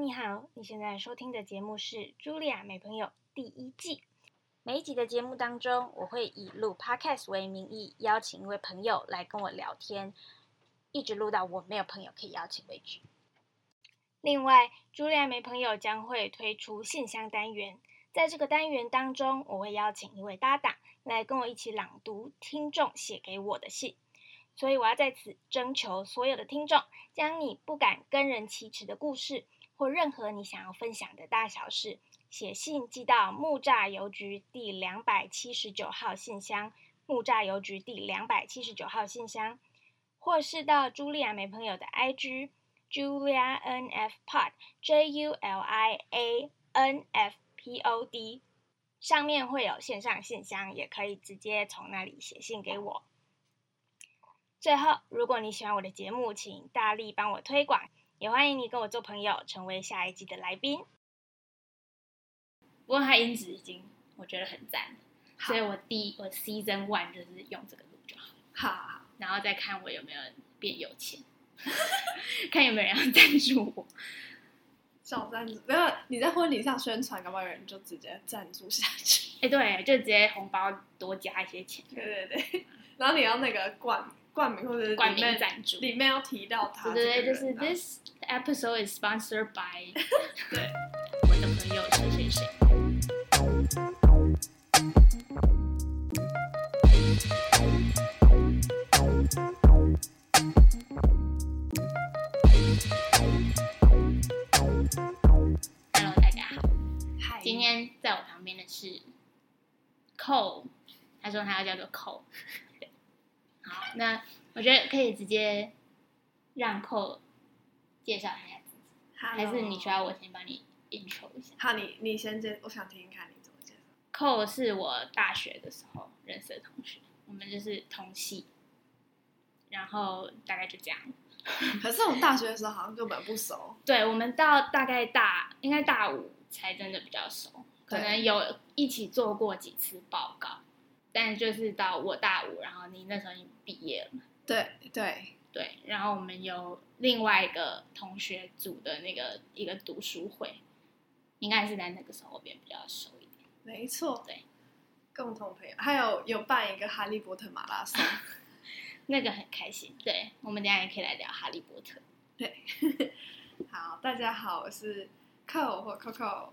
你好，你现在收听的节目是《茱莉亚没朋友》第一季。每一集的节目当中，我会以录 podcast 为名义，邀请一位朋友来跟我聊天，一直录到我没有朋友可以邀请为止。另外，茱莉亚没朋友将会推出信箱单元，在这个单元当中，我会邀请一位搭档来跟我一起朗读听众写给我的信。所以，我要在此征求所有的听众，将你不敢跟人启齿的故事，或任何你想要分享的大小事，写信寄到木栅邮局第两百七十九号信箱，木栅邮局第两百七十九号信箱，或是到茱莉亚没朋友的 IG Julia N F Pod J U L I A N F P O D，上面会有线上信箱，也可以直接从那里写信给我。最后，如果你喜欢我的节目，请大力帮我推广，也欢迎你跟我做朋友，成为下一季的来宾。不过它音质已经我觉得很赞，所以我第一我 season one 就是用这个录就好，好好好，然后再看我有没有变有钱，看有没有人要赞助我。小赞助，没有你在婚礼上宣传，搞不好有人就直接赞助下去。哎，对，就直接红包多加一些钱。对对对，然后你要那个冠冠名或者是冠名赞助。里面要提到他对对对，就是 this episode is sponsored by 对，我的朋友谁谁谁。Hello，大家好。嗨，今天在我旁边的是 Cole，他说他要叫做 Cole。好，那我觉得可以直接让 Cole 介绍一下自己，还是你需要我先帮你 intro 一下好，你你先介，我想听听看你怎么介绍。？Cole 是我大学的时候认识的同学，我们就是同系，然后大概就这样。可是我们大学的时候好像根本不熟。对，我们到大概大应该大五才真的比较熟，可能有一起做过几次报告，但就是到我大五，然后你那时候已经毕业了嘛，对对，对，然后我们有另外一个同学组的那个一个读书会，应该是在那个时候变比较熟一点。没错，对，共同朋友，还有有办一个哈利波特马拉松。那个很开心，对我们等一下也可以来聊哈利波特。对 好，大家好，我是 Co 或 Coco，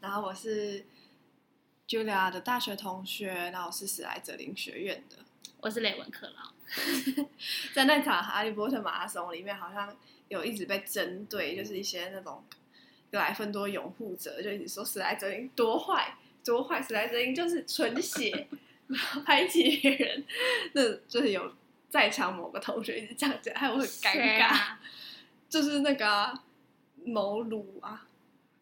然后我是 Julia 的大学同学，然后我是史莱哲林学院的。我是雷文克劳，在那场哈利波特马拉松里面，好像有一直被针对，就是一些那种格莱芬多拥护者，就一直说史莱哲林多坏多坏，史莱哲林就是纯血，然后排挤别人，那就是有在场某个同学一直这样讲，害我很尴尬。啊就是那个啊某鲁啊，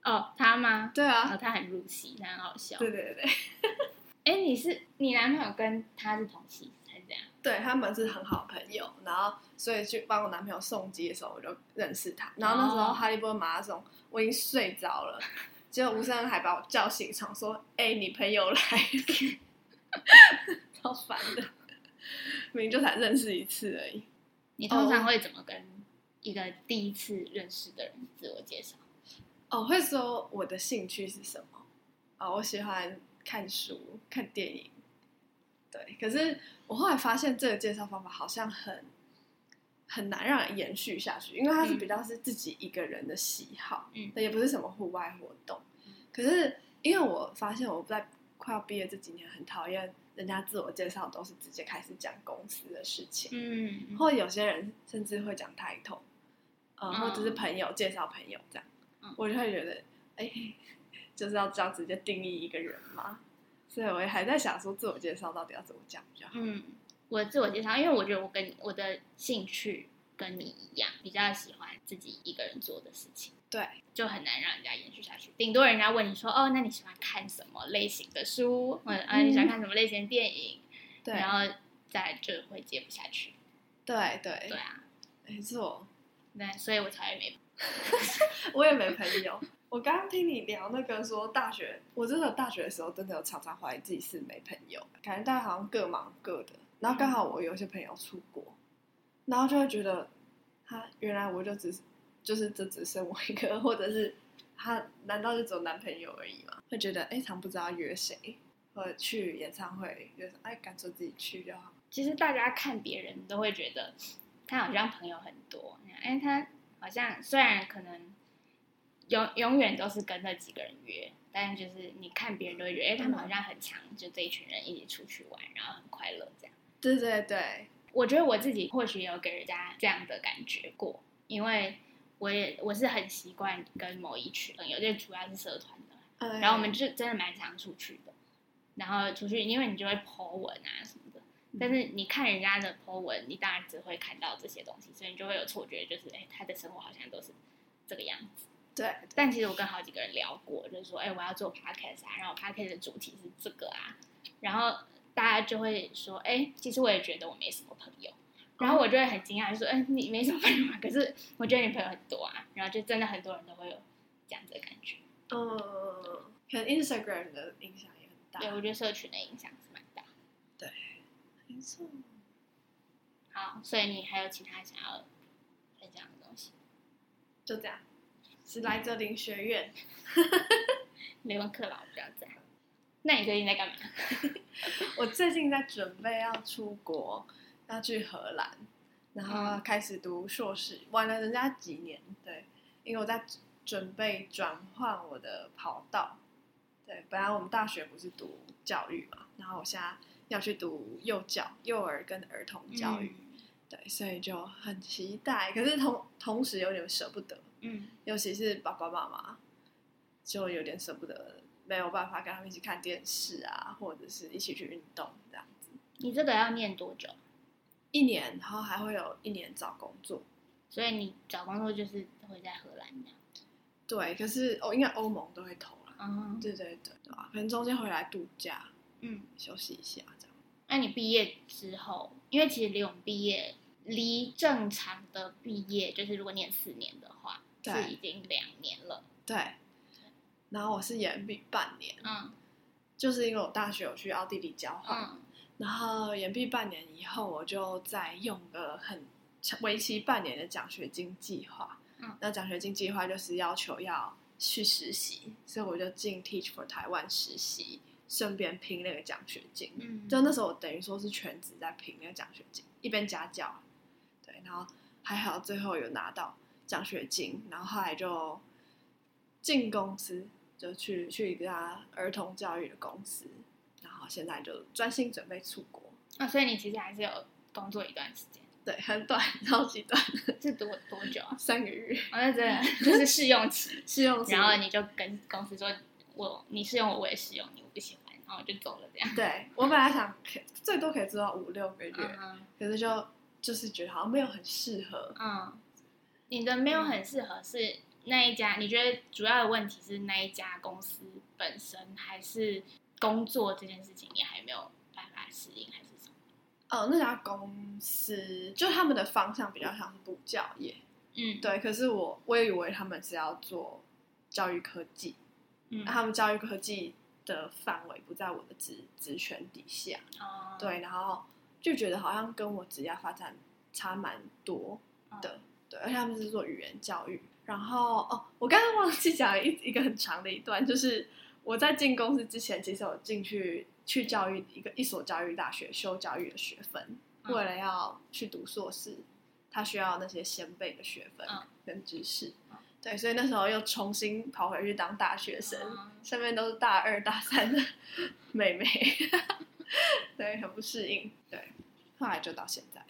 哦，他吗？对啊，哦，他很入戏，他很好笑。对对对，哎，你是你男朋友跟他是同系还是怎样？对他们是很好朋友，然后所以去帮我男朋友送机的时候，我就认识他。然后那时候哦哈利波特马拉松，我已经睡着了，结果吴生恩还把我叫醒床，说：“哎、你朋友来了。”超烦的，明明就才认识一次而已。你通常会怎么跟一个第一次认识的人自我介绍？哦，会说我的兴趣是什么？哦，我喜欢看书、看电影。对，可是我后来发现这个介绍方法好像很很难让人延续下去，因为它是嗯比较是自己一个人的喜好，嗯也不是什么户外活动嗯。可是因为我发现我在快要毕业这几年，很讨厌人家自我介绍都是直接开始讲公司的事情，嗯，或者有些人甚至会讲 title，呃，嗯或者是朋友介绍朋友这样，嗯。我就会觉得，哎、就是要这样直接定义一个人嘛。所以我也还在想说，自我介绍到底要怎么讲比较好。嗯，我自我介绍，因为我觉得我跟我的兴趣跟你一样，比较喜欢自己一个人做的事情，对，就很难让人家延续下去。顶多人家问你说，哦，那你喜欢看什么类型的书，或者啊你喜欢看什么类型的电影，对，然后再来就会接不下去。对对。对啊，没错，那所以我才没 我也没朋友。我刚刚听你聊那个说大学，我真的大学的时候真的有常常怀疑自己是没朋友，感觉大家好像各忙各的。然后刚好我有一些朋友出国，然后就会觉得他原来我就只就是这只剩我一个，或者是他难道就只有男朋友而已吗？会觉得哎，常不知道约谁，或者去演唱会，就是哎，感受自己去就好。其实大家看别人都会觉得他好像朋友很多，哎，他好像虽然可能永永远都是跟那几个人约，但就是你看别人都会觉得，哎，他们好像很强，就这一群人一起出去玩，然后很快乐这样。对对对，我觉得我自己或许有给人家这样的感觉过，因为我也我是很习惯跟某一群朋友，就主要是社团的，然后我们就真的蛮常出去的，然后出去，因为你就会 po 文啊什么。但是你看人家的 po 文，你当然只会看到这些东西，所以你就会有错觉，就是哎，他的生活好像都是这个样子。对。但其实我跟好几个人聊过，就是说，哎，我要做 podcast 啊，然后 podcast 的主题是这个啊，然后大家就会说，哎，其实我也觉得我没什么朋友，然后我就会很惊讶，就说，哎，你没什么朋友啊？可是我觉得你朋友很多啊，然后就真的很多人都会有这样子的感觉。嗯，可能 Instagram 的影响也很大。对，我觉得社群的影响。没错，好，所以你还有其他想要分享的东西？就这样，是来这林学院，没问课了，不要这样。那你最近在干嘛？我最近在准备要出国，要去荷兰，然后开始读硕士，晚了人家几年。对，因为我在准备转换我的跑道。对，本来我们大学不是读教育嘛，然后我现在。要去读幼教、幼儿跟儿童教育，对，所以就很期待，可是同同时有点舍不得，嗯，尤其是爸爸妈妈，就有点舍不得，没有办法跟他们一起看电视啊，或者是一起去运动这样子。你这个要念多久？一年，然后还会有一年找工作，所以你找工作就是会在荷兰这样。对，可是哦，应该欧盟都会投了，嗯，对对对，对吧？可能中间回来度假，嗯，休息一下这样。那你毕业之后，因为其实离我们毕业，离正常的毕业，就是如果念四年的话，是已经两年了。对。然后我是延毕半年，嗯，就是因为我大学有去奥地利交换，然后延毕半年以后，我就再用个很为期半年的奖学金计划。嗯。那奖学金计划就是要求要去实习，所以我就进 Teach for 台湾实习。顺便拼那个奖学金，嗯，就那时候我等于说是全职在拼那个奖学金，一边家教，对，然后还好最后有拿到奖学金，然后后来就进公司，就去去一家儿童教育的公司，然后现在就专心准备出国。啊，所以你其实还是有工作一段时间，对，很短，超级短，是 多多久啊？三个月，啊，那真的就是试用期，试用期，然后你就跟公司说。我你试用我，我也试用你，我不喜欢，然后就走了这样。对我本来想可最多可以做到五六个月，可是就就是觉得好像没有很适合。嗯，你的没有很适合是那一家？你觉得主要的问题是那一家公司本身，还是工作这件事情你还没有办法适应，还是什么？哦，那家公司就他们的方向比较像是补教业。嗯，对。可是我我也以为他们是要做教育科技。他们教育科技的范围不在我的职职权底下，哦。对，然后就觉得好像跟我职业发展差蛮多的，对，而且他们是做语言教育，然后哦，我刚刚忘记讲一一个很长的一段，就是我在进公司之前，其实我进去去教育一个一所教育大学修教育的学分，为了要去读硕士，他需要那些先辈的学分跟知识。对，所以那时候又重新跑回去当大学生，身边都是大二、大三的妹妹，对，很不适应。对，后来就到现在了。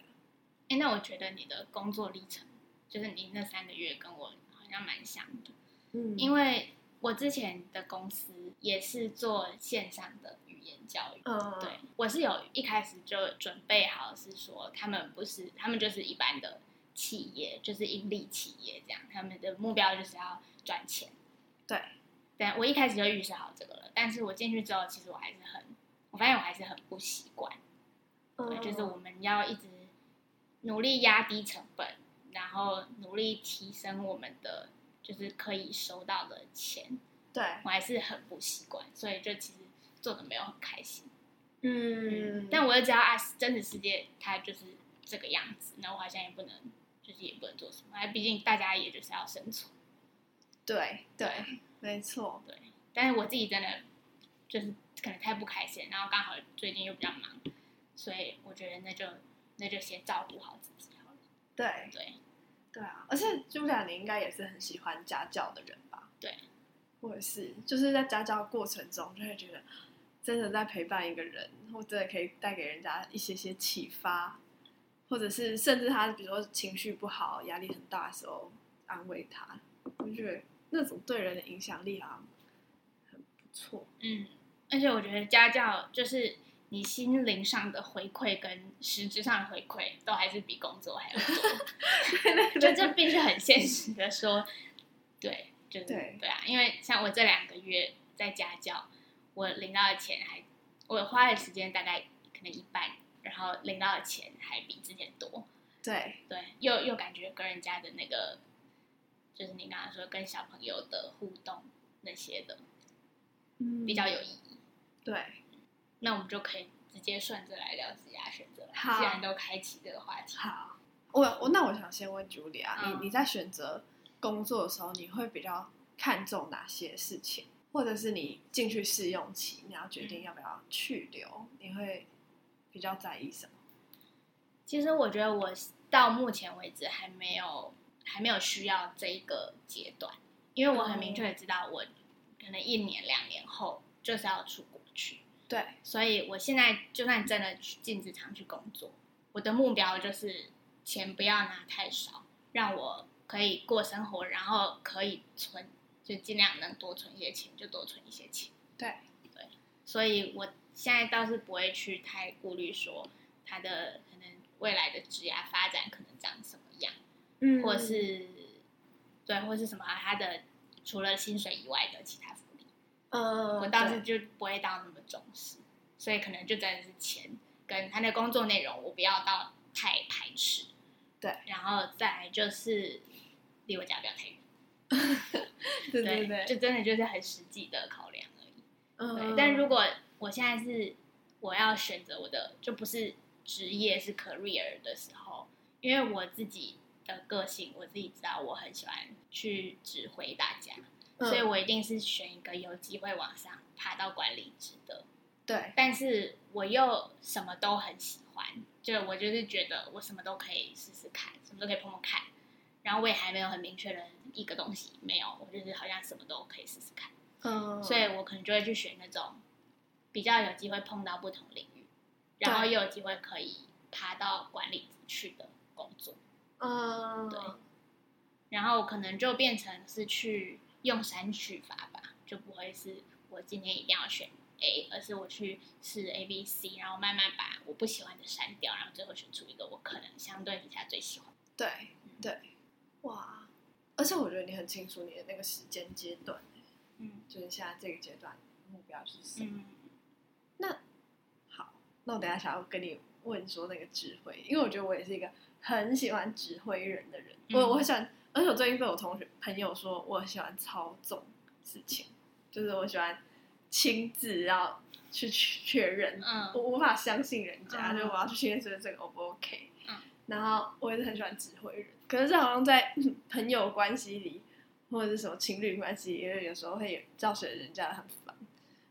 哎，那我觉得你的工作历程，就是你那三个月跟我好像蛮像的。嗯，因为我之前的公司也是做线上的语言教育。嗯，对，我是有一开始就准备好，是说他们不是，他们就是一般的。企业就是盈利企业，这样他们的目标就是要赚钱。对，但我一开始就预设好这个了。但是我进去之后，其实我还是很，我发现我还是很不习惯。对，就是我们要一直努力压低成本，然后努力提升我们的就是可以收到的钱。对我还是很不习惯，所以就其实做的没有很开心。嗯，但我又知道啊，真实世界它就是这个样子，那我好像也不能。就是也不能做什么，哎，毕竟大家也就是要生存。对对，没错，对。但是我自己真的就是可能太不开心，然后刚好最近又比较忙，所以我觉得那就那就先照顾好自己好了。对对对啊，而且朱莉亚，你应该也是很喜欢家教的人吧？对，我也是，就是在家教过程中就会觉得，真的在陪伴一个人，或真的可以带给人家一些些启发，或者是甚至他比如说情绪不好、压力很大的时候，安慰他，我觉得那种对人的影响力啊，很不错。嗯，而且我觉得家教就是你心灵上的回馈跟实质上的回馈，都还是比工作还要多。就这必须很现实的说，对，就是对对啊，因为像我这两个月在家教，我领到的钱还，我花的时间大概可能一半，然后领到的钱还比之前多。对对，又又感觉跟人家的那个，就是你刚刚说跟小朋友的互动那些的嗯比较有意义。对，那我们就可以直接顺着来聊职业选择既然都开启这个话题，好，我我那我想先问茱莉亚，嗯你你在选择工作的时候，你会比较看重哪些事情？或者是你进去试用期，你要决定要不要去留，你会比较在意什么？其实我觉得我到目前为止还没有还没有需要这一个阶段，因为我很明确的知道我可能一年两年后就是要出国去，对，所以我现在就算真的去进职场去工作，我的目标就是钱不要拿太少，让我可以过生活，然后可以存，就尽量能多存一些钱就多存一些钱。对对，所以我现在倒是不会去太顾虑说他的可能未来的职业发展可能长什么样，嗯或是对，或是什么啊他的除了薪水以外的其他福利。嗯，我倒是就不会到那么重视，所以可能就真的是钱跟他的工作内容，我不要到太排斥。对，然后再来就是离我家不要太远，对对对，就真的就是很实际的考量而已。对，嗯但如果我现在是我要选择我的，就不是职业是 career 的时候，因为我自己的个性，我自己知道我很喜欢去指挥大家，嗯所以我一定是选一个有机会往上爬到管理职的。对但是我又什么都很喜欢，就我就是觉得我什么都可以试试看，什么都可以碰碰看。然后我也还没有很明确的一个东西，没有，我就是好像什么都可以试试看。嗯，所以我可能就会去选那种比较有机会碰到不同领域，然后对又有机会可以爬到管理职去的工作。嗯对然后可能就变成是去用删去法吧，就不会是我今天一定要选 A，而是我去试 A、B、C，然后慢慢把我不喜欢的删掉，然后最后选出一个我可能相对底下最喜欢。对对，哇！而且我觉得你很清楚你的那个时间阶段，嗯就是现在这个阶段目标是什么。嗯那好，那我等下想要跟你问说那个指挥，因为我觉得我也是一个很喜欢指挥人的人。嗯我我很喜欢，而且我最近被我同学朋友说我很喜欢操纵事情，就是我喜欢亲自要去确认，嗯我无法相信人家，嗯就我要去确认这个 O 不 OK。嗯然后我也是很喜欢指挥人，可是这好像在 朋友关系里，或者是什么情侣关系，因为有时候会造成人家很烦，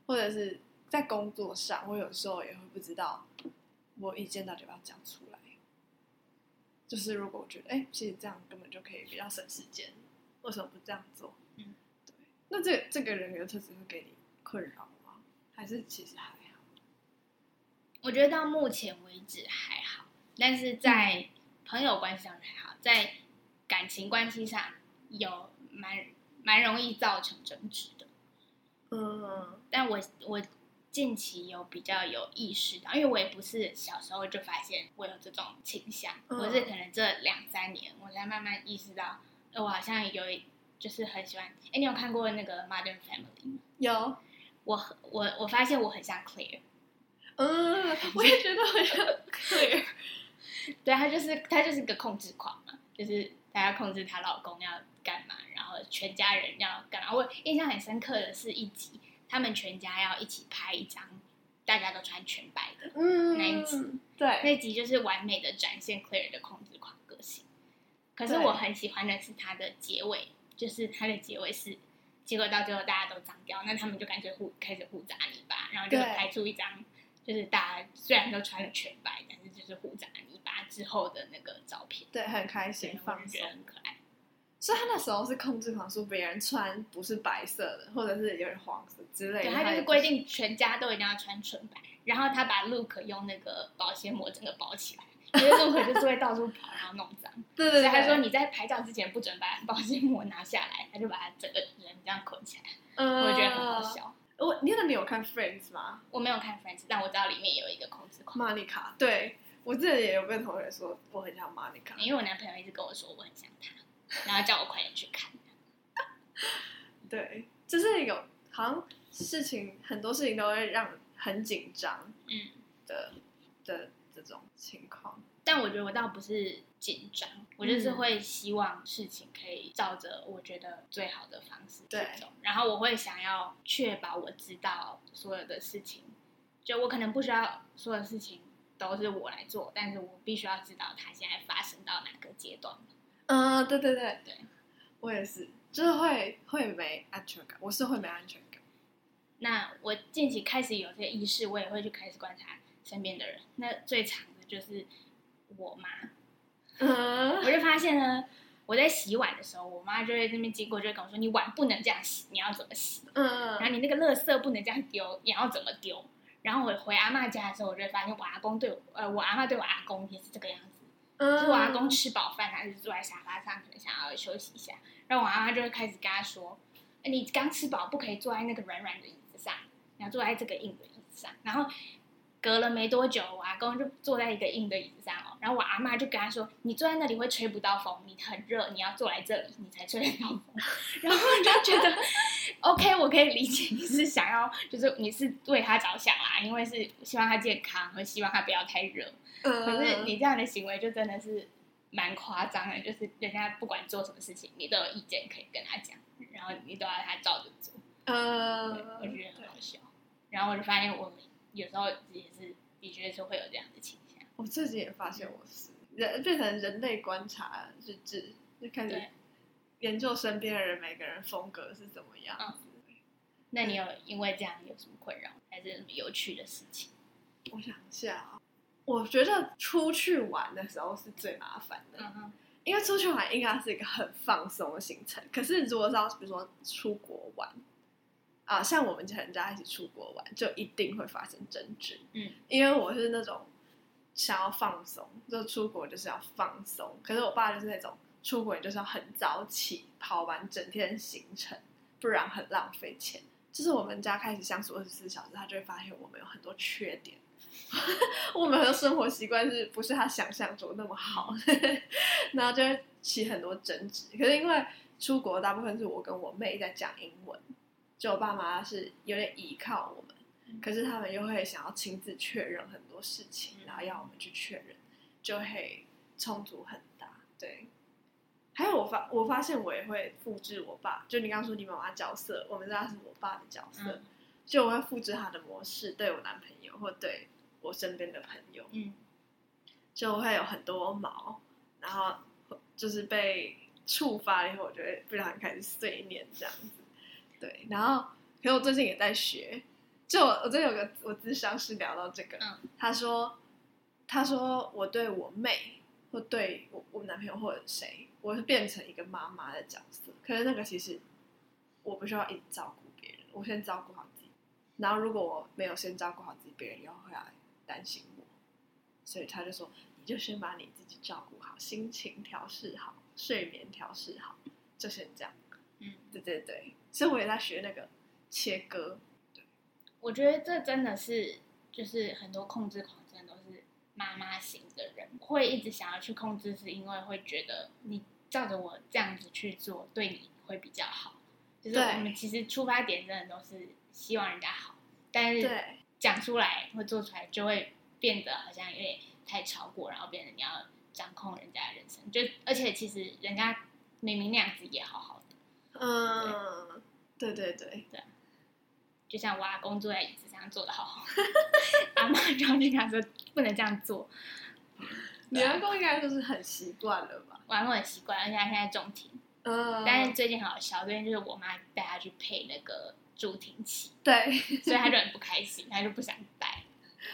或者是在工作上，我有时候也会不知道我意见到底要不要讲出来。就是如果我觉得，哎、其实这样根本就可以比较省时间，为什么不这样做？嗯，对。那这这个人格特质会给你困扰吗？还是其实还好？我觉得到目前为止还好，但是在朋友关系上还好，在感情关系上有蛮蛮容易造成争执的。嗯但我我近期有比较有意识到，因为我也不是小时候就发现我有这种倾向，嗯我是可能这两三年我才慢慢意识到，呃我好像有一就是很喜欢。哎，你有看过那个《Modern Family》吗？有，我我我发现我很像 Claire，嗯，我也觉得很像 clear。对他就是他就是个控制狂嘛，就是他要控制她老公要干嘛，然后全家人要干嘛。我印象很深刻的是一集，他们全家要一起拍一张大家都穿全白的嗯，那一集对，那集，就是完美的展现 Claire 的控制狂个性。可是我很喜欢的是它的结尾，就是它的结尾是，结果到最后大家都脏掉，那他们就干脆互开始互砸泥巴，然后就拍出一张就是大家虽然都穿了全白，但是就是互砸泥巴之后的那个照片，对，很开心，放松。觉很可爱。所以他那时候是控制狂，说别人穿不是白色的，或者是有点黄色之类的。对，他就是规定全家都一定要穿纯白，然后他把 Luke 用那个保鲜膜整个包起来，因 为 Luke 就是会到处跑，然后弄脏。对对对，所以他说你在拍照之前不准把保鲜膜拿下来，他就把他整个人这样捆起来，嗯，我觉得很好。笑。我，你那你有看 Friends 吗？我没有看 Friends，但我知道里面有一个控制狂，玛丽卡，对我之前也有被同学说我很像玛丽卡。因为我男朋友一直跟我说我很像他，然后叫我快点去看。对，就是有好像事情很多事情都会让很紧张嗯，的的这种情况。但我觉得我倒不是紧张，我就是会希望事情可以照着我觉得最好的方式去对走，然后我会想要确保我知道所有的事情，就我可能不需要所有事情都是我来做，但是我必须要知道它现在发生到哪个阶段。嗯，对对对对，我也是，就是会会没安全感，我是会没安全感。那我近期开始有这个意识，我也会去开始观察身边的人。那最长的就是我妈，嗯我就发现呢，我在洗碗的时候，我妈就在那边经过，就会跟我说：“你碗不能这样洗，你要怎么洗？嗯然后嗯，你那个垃圾不能这样丢，你要怎么丢？”然后我回阿嬷家的时候，我就会发现我阿公对我，呃，我阿妈对我阿公也是这个样子。就我阿公吃饱饭，他就坐在沙发上，可能想要休息一下，然后我阿妈就会开始跟他说：“哎你刚吃饱，不可以坐在那个软软的椅子上，你要坐在这个硬的椅子上。”然后隔了没多久，我阿公就坐在一个硬的椅子上哦，然后我阿妈就跟他说：“你坐在那里会吹不到风，你很热，你要坐来这里，你才吹得到风。”然后我就觉得，OK，我可以理解你是想要，就是你是为他着想啦，因为是希望他健康，和希望他不要太热。嗯，可是你这样的行为就真的是蛮夸张的，就是人家不管做什么事情，你都有意见可以跟他讲，然后你都要他照着做，呃，我觉得很好笑。然后我就发现我有时候也是的确是会有这样的倾向。我自己也发现我是人变成人类观察日志，就开始研究身边的人每个人风格是怎么样。嗯那你有因为这样有什么困扰，还是什么有趣的事情？我想一下啊，我觉得出去玩的时候是最麻烦的，因为出去玩应该是一个很放松的行程。可是如果是要比如说出国玩啊，像我们全家一起出国玩，就一定会发生争执。嗯，因为我是那种想要放松，就出国就是要放松。可是我爸就是那种出国就是要很早起，跑完整天行程，不然很浪费钱。就是我们家开始相处二十四小时，他就会发现我们有很多缺点。我们很多生活习惯是不是他想象中那么好，然后就会起很多争执。可是因为出国大部分是我跟我妹在讲英文，就我爸妈是有点依靠我们，可是他们又会想要亲自确认很多事情，然后要我们去确认，就会冲突很大。对，还有我发我发现我也会复制我爸，就你刚刚说你妈妈角色，我们知道是我爸的角色，嗯就我会复制他的模式，对我男朋友或对我身边的朋友，嗯就会有很多毛，然后就是被触发了以后，我就会不小心开始碎念这样子。对，然后可是我最近也在学，就我我最近有个我咨商师聊到这个，嗯他说他说我对我妹或对我我男朋友或者谁，我是变成一个妈妈的角色，可是那个其实我不需要一直照顾别人，我先照顾好自己，然后如果我没有先照顾好自己，别人又会来担心我，所以他就说你就先把你自己照顾好，心情调试好，睡眠调试好，就先这样。嗯，对对对，所以我也在学那个切割。对我觉得这真的是，就是很多控制狂真的都是妈妈型的人，会一直想要去控制，是因为会觉得你照着我这样子去做，对你会比较好。就是我们其实出发点真的都是希望人家好，但是对讲出来或做出来就会变得好像有点太超过，然后变得你要掌控人家的人生。就而且其实人家明明那样子也好好的。嗯，对对对对，就像我阿公坐在椅子上坐的好好，阿妈就要去跟他说不能这样做。你阿公应该就是很习惯了吧？我阿公很习惯，而且他现在中庭，嗯，但是最近很好笑，最近就是我妈带他去配那个助听器，对，所以他就很不开心，他就不想戴。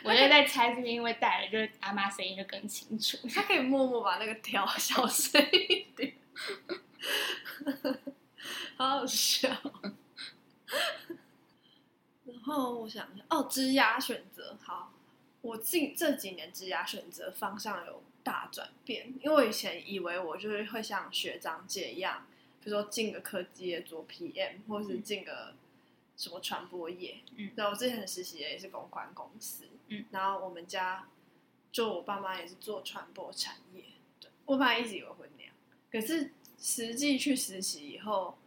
我就在猜，是不是因为戴了，就是阿妈声音就更清楚。他可以默默把那个调小声一点，好好笑。然后我想一下，哦，职涯选择，好，我近这几年职涯选择方向有大转变，因为我以前以为我就是会像学长姐一样，比如说进个科技业做 PM，或是进个什么传播业。嗯对，我之前实习也是公关公司。嗯，然后我们家就我爸妈也是做传播产业。对，我本来一直以为会那样，可是实际去实习以后，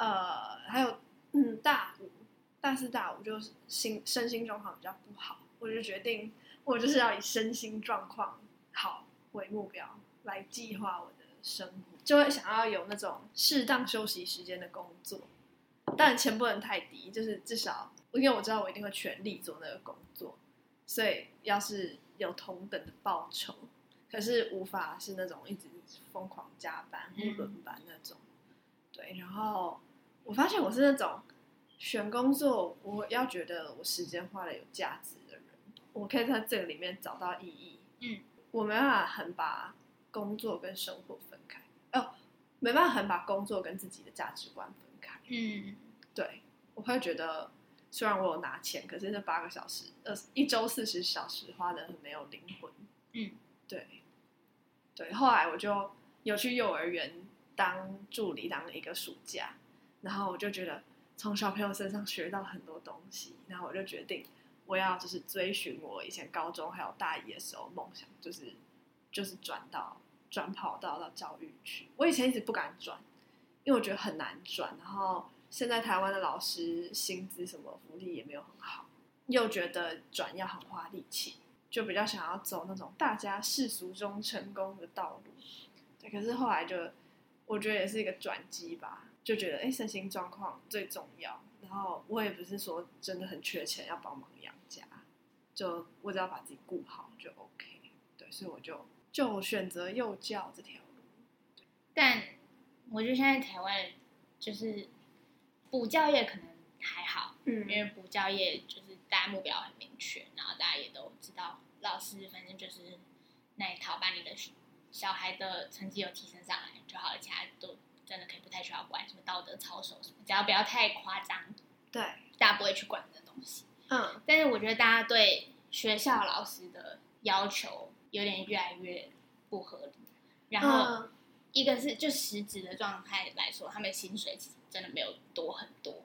呃，还有嗯大五、大四、大五就是心身心状况比较不好，我就决定我就是要以身心状况好为目标来计划我的生活，就会想要有那种适当休息时间的工作，但钱不能太低，就是至少因为我知道我一定会全力做那个工作，所以要是有同等的报酬，可是无法是那种一直疯狂加班或轮班那种。对，然后我发现我是那种选工作，我要觉得我时间花的有价值的人，我可以在这个里面找到意义。嗯，我没办法很把工作跟生活分开，哦，没办法很把工作跟自己的价值观分开。嗯，对，我会觉得虽然我有拿钱，可是那八个小时，呃，一周四十小时花的很没有灵魂。嗯，对，对。后来我就有去幼儿园当助理，当了一个暑假，然后我就觉得从小朋友身上学到很多东西，然后我就决定我要就是追寻我以前高中还有大一的时候梦想，就是就是转到转跑道到教育去。我以前一直不敢转，因为我觉得很难转，然后现在台湾的老师薪资什么福利也没有很好，又觉得转要很花力气，就比较想要走那种大家世俗中成功的道路。对，可是后来就我觉得也是一个转机吧，就觉得哎，身心状况最重要。然后我也不是说真的很缺钱要帮忙养家，就我只要把自己顾好就 OK。对，所以我就就选择幼教这条路。但我觉得现在台湾就是补教业可能还好，嗯因为补教业就是大家目标很明确，然后大家也都知道，老师反正就是那一套，把你的小孩的成绩有提升上来就好了，其他都真的可以不太需要管，什么道德操守什么，只要不要太夸张，对，大家不会去管的东西。嗯但是我觉得大家对学校老师的要求有点越来越不合理，然后。嗯一个是就实质的状态来说，他们薪水其实真的没有多很多。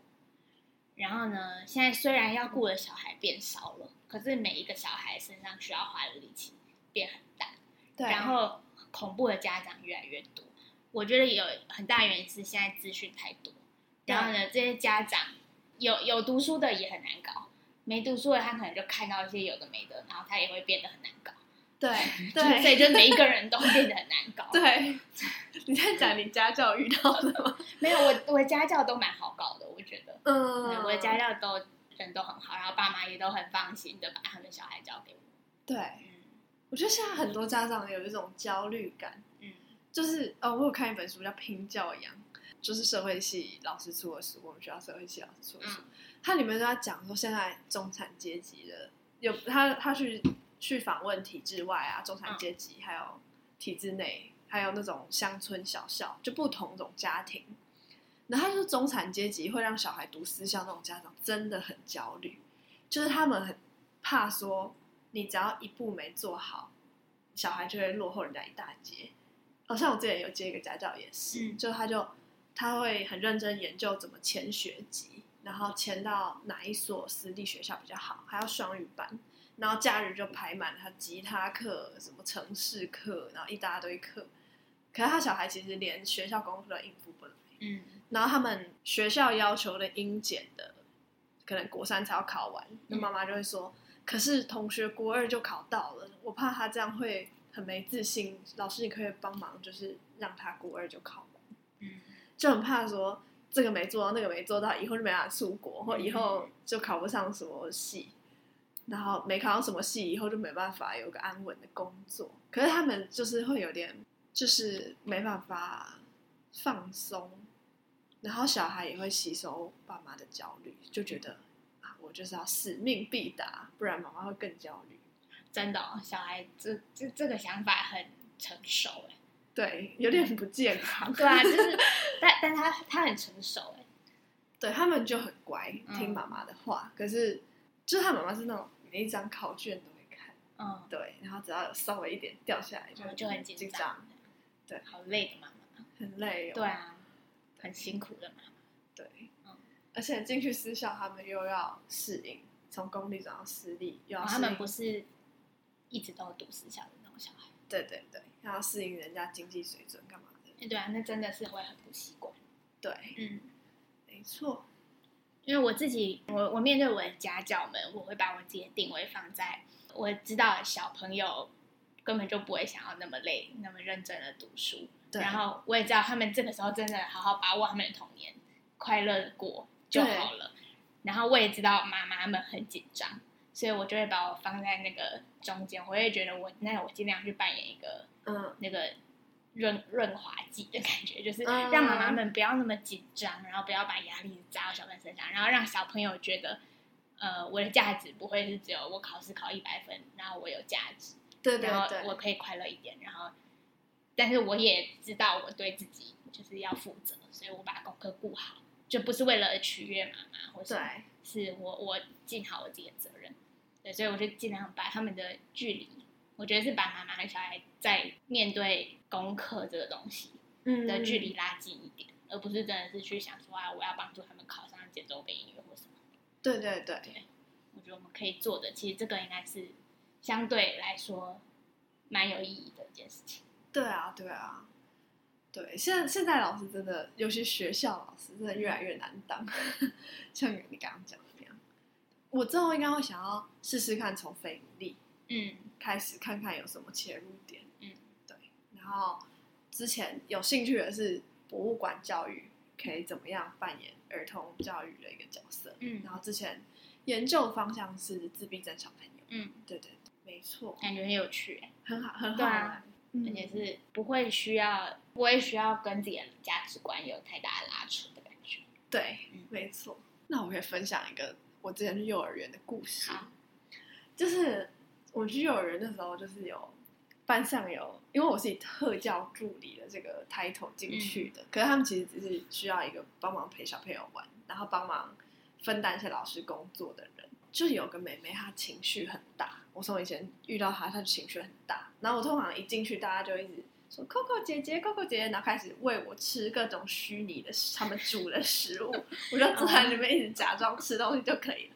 然后呢，现在虽然要顾的小孩变少了，可是每一个小孩身上需要花的力气变很大，对，然后恐怖的家长越来越多。我觉得有很大原因是现在资讯太多，然后呢，这些家长有有读书的也很难搞，没读书的他可能就看到一些有的没的，然后他也会变得很难搞。对对所以就每一个人都会变得很难搞。对，你在讲你家教遇到的吗？没有，我我的家教都蛮好搞的，我觉得，嗯我的家教都人都很好，然后爸妈也都很放心的把他们小孩交给我。对，嗯我觉得现在很多家长有一种焦虑感，嗯就是呃，我有看一本书叫《拼教养》，就是社会系老师出的书，我们学校社会系老师出的书，嗯它里面都在讲说现在中产阶级的有他他去去访问体制外啊，中产阶级、还有体制内，还有那种乡村小校，就不同种家庭。然后他说中产阶级会让小孩读私校那种家长真的很焦虑，就是他们很怕说你只要一步没做好，小孩就会落后人家一大截。好、像我之前有接一个家教也是，嗯就他就他会很认真研究怎么签学籍，然后签到哪一所私立学校比较好，还要双语班，然后假日就排满他吉他课、什么城市课，然后一大堆课。可是他小孩其实连学校功课都应付不来，嗯然后他们学校要求的英检的，可能国三才要考完，那妈妈就会说，可是同学国二就考到了，我怕他这样会很没自信。老师，你可以帮忙，就是让他国二就考完，嗯就很怕说这个没做到，那个没做到，以后就没办法出国，或以后就考不上什么系，然后没考上什么系，以后就没办法有个安稳的工作。可是他们就是会有点，就是没办法放松，然后小孩也会吸收爸妈的焦虑，就觉得啊，我就是要使命必达，不然妈妈会更焦虑。真的、哦，小孩这这这个想法很成熟哎。对，有点不健康。对啊，就是，但但他他很成熟哎。对他们就很乖，嗯听妈妈的话。可是，就是他妈妈是那种每一张考卷都会看，嗯，对，然后只要有稍微一点掉下来就就就很紧紧张，对好累的妈妈。很累哦。对啊，很辛苦的妈妈。对，嗯而且进去私校，他们又要适应，从公立转到私立，又要、哦他们不是一直都读私校的那种小孩。对对对，要适应人家经济水准干嘛的？哎对啊，那真的是会很不习惯。对，嗯，没错，因为我自己，我我面对我的家教们，我会把我自己的定位放在我知道小朋友根本就不会想要那么累、那么认真的读书，对然后我也知道他们这个时候真的好好把握他们的童年，快乐地过就好了。然后我也知道妈妈们很紧张，所以我就会把我放在那个中间，我会觉得我那我尽量去扮演一个嗯，那个润润滑剂的感觉，就是嗯。让妈妈们不要那么紧张，然后不要把压力砸到小朋友身上，然后让小朋友觉得，呃，我的价值不会是只有我考试考一百分，然后我有价值，对对然后对，我可以快乐一点，然后，但是我也知道我对自己就是要负责，所以我把功课顾好，就不是为了取悦妈妈，或者是我我尽好我自己的责任，对，所以我就尽量把他们的距离，我觉得是把妈妈和小孩在面对功课这个东西嗯的距离拉近一点，而不是真的是去想说啊，我要帮助他们考上节奏杯音乐或什么。对对对，我觉得我们可以做的，其实这个应该是相对来说蛮有意义的一件事情。对啊，对啊，对，现在现在老师真的，尤其学校老师真的越来越难当，像你刚刚讲的。我之后应该会想要试试看从非盈利嗯开始，看看有什么切入点。嗯，对。然后之前有兴趣的是博物馆教育，可以怎么样扮演儿童教育的一个角色。嗯然后之前研究方向是自闭症小朋友。嗯，对对对，没错，感觉很有趣、欸，很好，很好对啊而且是不会需要不会需要跟自己的价值观有太大的拉扯的感觉。对嗯，没错。那我可以分享一个我之前去幼儿园的故事，就是我去幼儿园的时候，就是有班上有，因为我是以特教助理的这个 title 进去的，可是他们其实只是需要一个帮忙陪小朋友玩，然后帮忙分担一些老师工作的人。就有个妹妹，她情绪很大。我从以前遇到她，她就情绪很大。然后我通常一进去，大家就一直说 “Coco 姐姐，Coco 姐姐”，然后开始喂我吃各种虚拟的他们煮的食物，我就坐在里面一直假装吃东西就可以了。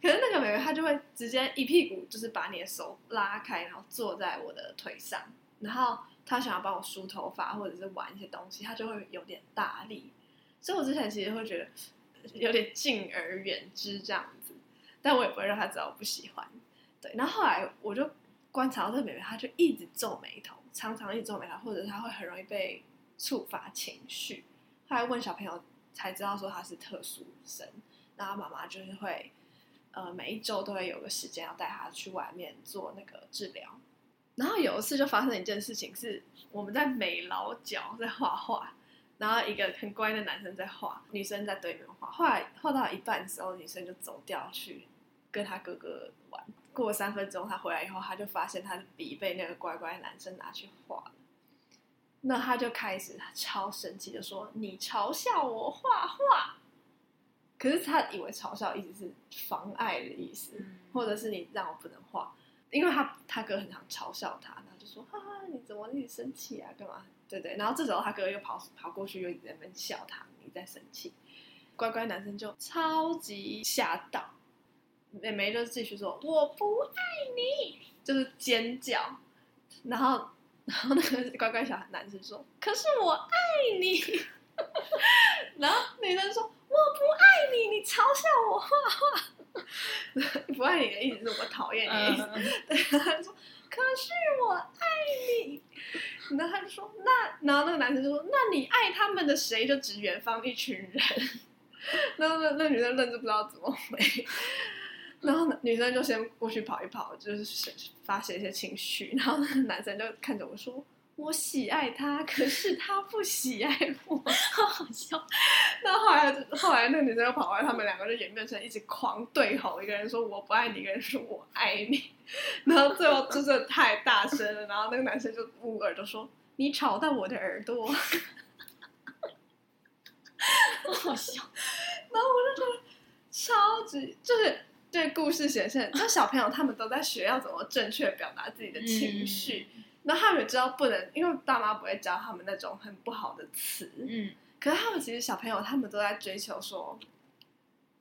可是那个妹妹她就会直接一屁股就是把你的手拉开，然后坐在我的腿上，然后她想要帮我梳头发或者是玩一些东西，她就会有点大力。所以我之前其实会觉得有点敬而远之这样子，但我也不会让她知道我不喜欢。对，然后后来我就观察到这个妹妹，她就一直皱眉头，常常一直皱眉头，或者他会很容易被触发情绪。后来问小朋友才知道说他是特殊生，然后妈妈就是会呃每一周都会有个时间要带他去外面做那个治疗。然后有一次就发生一件事情，是我们在美劳角在画画，然后一个很乖的男生在画，女生在对面画。后来画到一半的时候，女生就走掉去跟他哥哥玩。过了三分钟，他回来以后，他就发现他的笔被那个乖乖男生拿去画了。那他就开始超生气的说：“你嘲笑我画画。”可是他以为嘲笑意思是妨碍的意思，嗯或者是你让我不能画，因为他他哥很常嘲笑他，然后就说：“哈、哈，你怎么一直生气啊？干嘛？”对对，然后这时候他哥又跑跑过去，又在那边笑他，你在生气。乖乖男生就超级吓到，妹妹就继续说：“我不爱你！”就是尖叫，然后然后那个乖乖小男生说：“可是我爱你。”然后女生说：“我不爱你，你嘲笑我画画。” 不爱你的意思是我讨厌你的意思。嗯，对，他就说：“可是我爱你。”然后他就说：“那……”然后那个男生就说：“那你爱他们的谁？就指远方一群人。”然后那那女生愣着不知道怎么回，然后女生就先过去跑一跑，就是发泄一些情绪。然后那个男生就看着我说：“我喜爱他，可是他不喜爱我。好好笑。那后来，后来那女生又跑过来，他们两个就演变成一直狂对吼，一个人说我不爱你，一个人说我爱你，然后最后真的太大声了，然后那个男生就捂耳朵说：“你吵到我的耳朵。”好好笑。然后我就觉得超级就是对故事显现，就小朋友他们都在学要怎么正确表达自己的情绪。那他们也知道不能，因为爸妈不会教他们那种很不好的词。嗯，可是他们其实小朋友，他们都在追求说，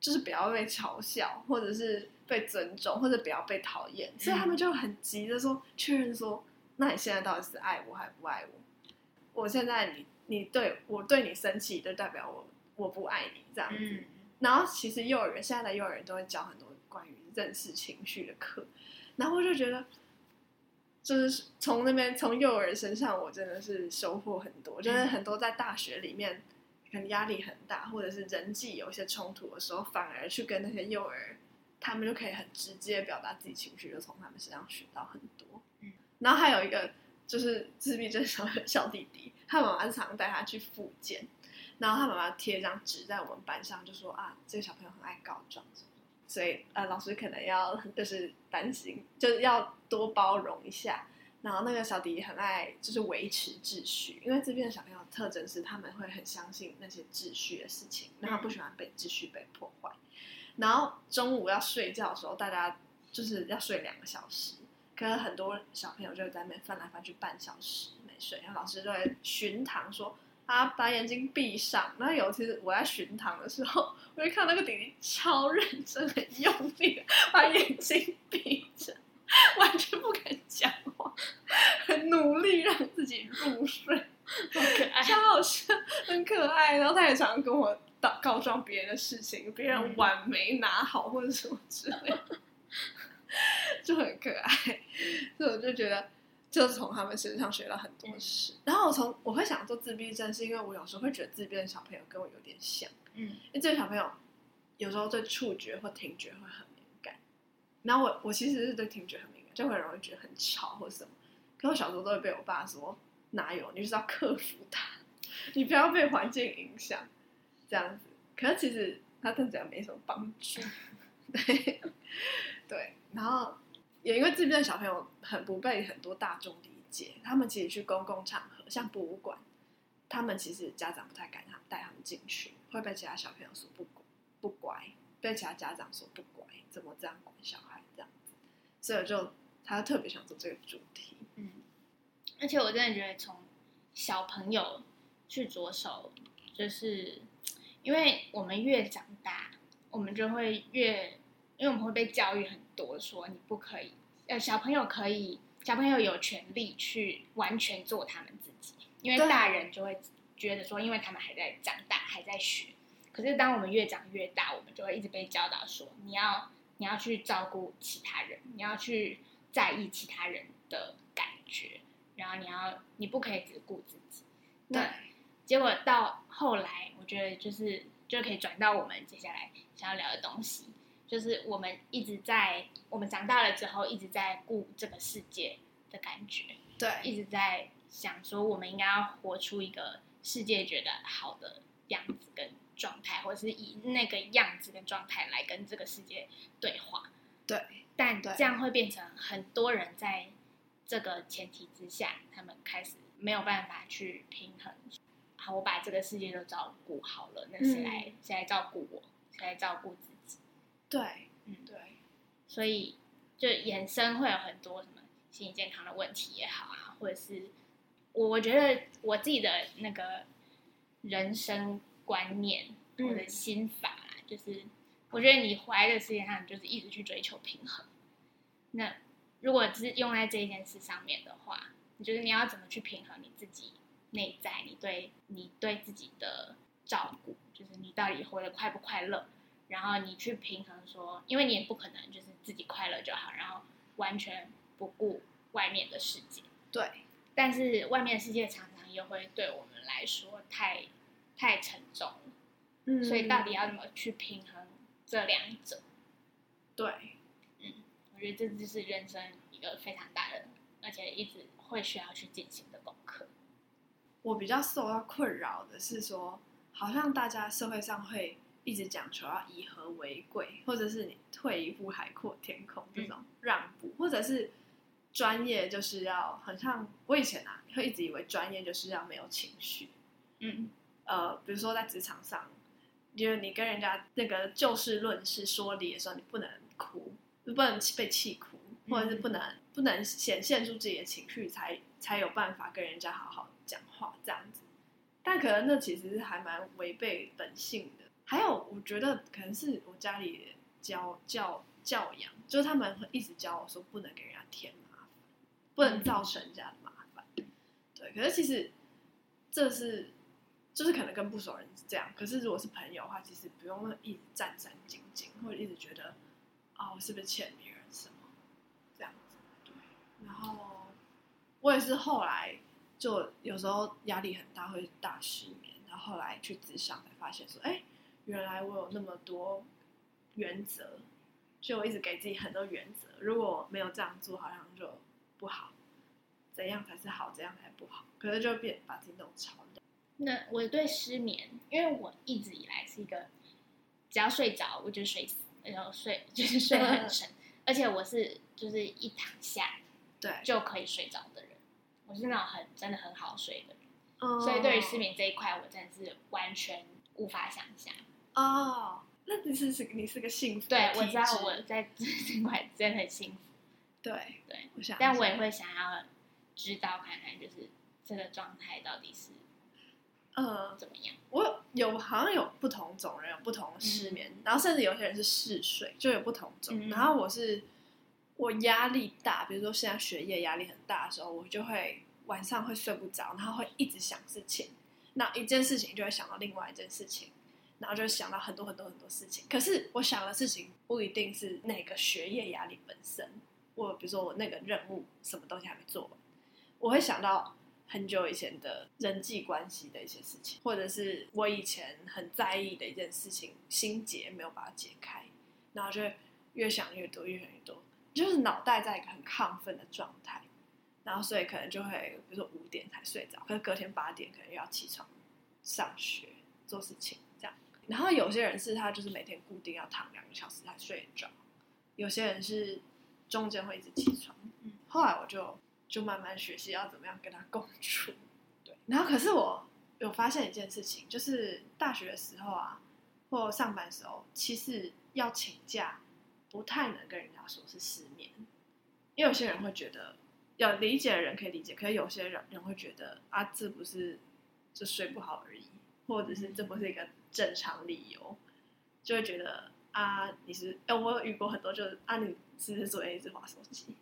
就是不要被嘲笑，或者是被尊重，或者不要被讨厌，所以他们就很急着说确认说，那你现在到底是爱我还不爱我？我现在你你对我对你生气，就代表我我不爱你这样子。嗯然后其实幼儿园现在的幼儿园都会教很多认识情绪的课，然后我就觉得，就是从那边从幼儿身上，我真的是收获很多。就是很多在大学里面可能压力很大，或者是人际有一些冲突的时候，反而去跟那些幼儿，他们就可以很直接表达自己情绪，就从他们身上学到很多。嗯，然后还有一个就是自闭症小小弟弟，他妈妈常常带他去复健。然后他妈妈贴一张纸在我们班上，就说啊，这个小朋友很爱告状，所以呃，老师可能要就是担心，就是要多包容一下。然后那个小迪很爱就是维持秩序，因为这边的小朋友特征是他们会很相信那些秩序的事情，然后不喜欢被秩序被破坏。然后中午要睡觉的时候，大家就是要睡两个小时，可是很多小朋友就在那边翻来翻去半小时没睡，然后老师就会巡堂说。他把眼睛闭上，然后有一次我在巡堂的时候，我就看那个弟弟超认真、很用力的把眼睛闭着，完全不敢讲话，很努力让自己入睡，好可爱。超好笑，很可爱。然后他也常常跟我告告状别人的事情，别人碗没拿好或者什么之类的，就很可爱。所以我就觉得。就从他们身上学到很多事，然后我从我会想做自闭症，是因为我有时候会觉得自闭的小朋友跟我有点像，嗯，因为这个小朋友有时候对触觉或听觉会很敏感，然后我我其实是对听觉很敏感，就很容易觉得很吵或什么，可我小时候都会被我爸说哪有，你就是要克服它，你不要被环境影响，这样子，可是其实他真的没什么帮助，对对，然后。也因为这边的小朋友很不被很多大众理解，他们其实去公共场合，像博物馆，他们其实家长不太敢他带他们进去，会被其他小朋友说不不乖，被其他家长说不乖，怎么这样管小孩这样子，所以就他特别想做这个主题。嗯，而且我真的觉得从小朋友去着手，就是因为我们越长大，我们就会越。因为我们会被教育很多，说你不可以，呃，小朋友可以，小朋友有权利去完全做他们自己，因为大人就会觉得说，因为他们还在长大，还在学。可是当我们越长越大，我们就会一直被教导说，你要你要去照顾其他人，你要去在意其他人的感觉，然后你要你不可以只顾自己。对。结果到后来，我觉得就是就可以转到我们接下来想要聊的东西。就是我们一直在，我们长大了之后一直在顾这个世界的感觉，对，一直在想说我们应该要活出一个世界觉得好的样子跟状态，或者是以那个样子跟状态来跟这个世界对话，对。但这样会变成很多人在这个前提之下，他们开始没有办法去平衡。好，我把这个世界都照顾好了，那谁来谁来照顾我？谁来照顾自己？对，嗯，对，所以就衍生会有很多什么心理健康的问题也好啊，或者是我我觉得我自己的那个人生观念或者心法，就是我觉得你活在这世界上，就是一直去追求平衡。那如果只是用在这一件事上面的话，你觉得你要怎么去平衡你自己内在，你对你对自己的照顾，就是你到底活得快不快乐？然后你去平衡说，因为你也不可能就是自己快乐就好，然后完全不顾外面的世界。对，但是外面的世界常常又会对我们来说太太沉重了。嗯，所以到底要怎么去平衡这两者？对，嗯，我觉得这就是人生一个非常大的，而且一直会需要去进行的功课？我比较受到困扰的是说，好像大家社会上会一直讲求要以和为贵，或者是你退一步海阔天空这种让步，或者是专业就是要很像我以前啊，会一直以为专业就是要没有情绪。嗯呃，比如说在职场上，就是你跟人家那个就事论事说理的时候，你不能哭，不能被气哭，或者是不能、不能显现出自己的情绪，才才有办法跟人家好好讲话这样子。但可能那其实是还蛮违背本性的。还有，我觉得可能是我家里教教教养，就是他们会一直教我说不能给人家添麻烦，不能造成人家的麻烦。对，可是其实这是。就是可能跟不熟人是这样，可是如果是朋友的话，其实不用一直战战兢兢，或者一直觉得啊，我是不是欠别人什么这样子。对，然后我也是后来就有时候压力很大，会大失眠，然后后来去自上才发现说，哎，原来我有那么多原则，所以我一直给自己很多原则，如果没有这样做，好像就不好，怎样才是好，怎样才不好，可是就变把自己弄超。那我对失眠，因为我一直以来是一个只要睡着我就睡死，然后睡就是睡很沉，而且我是就是一躺下对就可以睡着的人，我是那种很真的很好睡的人，所以对于失眠这一块，我真的是完全无法想象。哦，那你是是你是个幸福，对我知道我在 这块真的很幸福，对对，我想，但我也会想要知道看看，就是这个状态到底是。呃，怎么样？我有好像有不同种人有不同的失眠，然后甚至有些人是嗜睡，就有不同种。然后我是我压力大，比如说现在学业压力很大的时候，我就会晚上会睡不着，然后会一直想事情，那一件事情就会想到另外一件事情，然后就想到很多很多很多事情。可是我想的事情不一定是那个学业压力本身，我比如说我那个任务什么东西还没做完，我会想到。很久以前的人际关系的一些事情，或者是我以前很在意的一件事情，心结没有把它解开，然后就越想越多，越想越多，就是脑袋在一个很亢奋的状态，然后所以可能就会，比如说五点才睡着，可是隔天八点可能又要起床上学做事情。然后有些人是他就是每天固定要躺两个小时才睡着，有些人是中间会一直起床。嗯，后来我就。就慢慢学习要怎么样跟他共处，对。然后可是我有发现一件事情，就是大学的时候啊，或上班时候，其实要请假不太能跟人家说是失眠，因为有些人会觉得，有理解的人可以理解，可是有些人人会觉得啊，这不是就睡不好而已，或者是这不是一个正常理由，就会觉得啊，你是哎，我有遇过很多，就是啊，你是不是昨天一直划手机？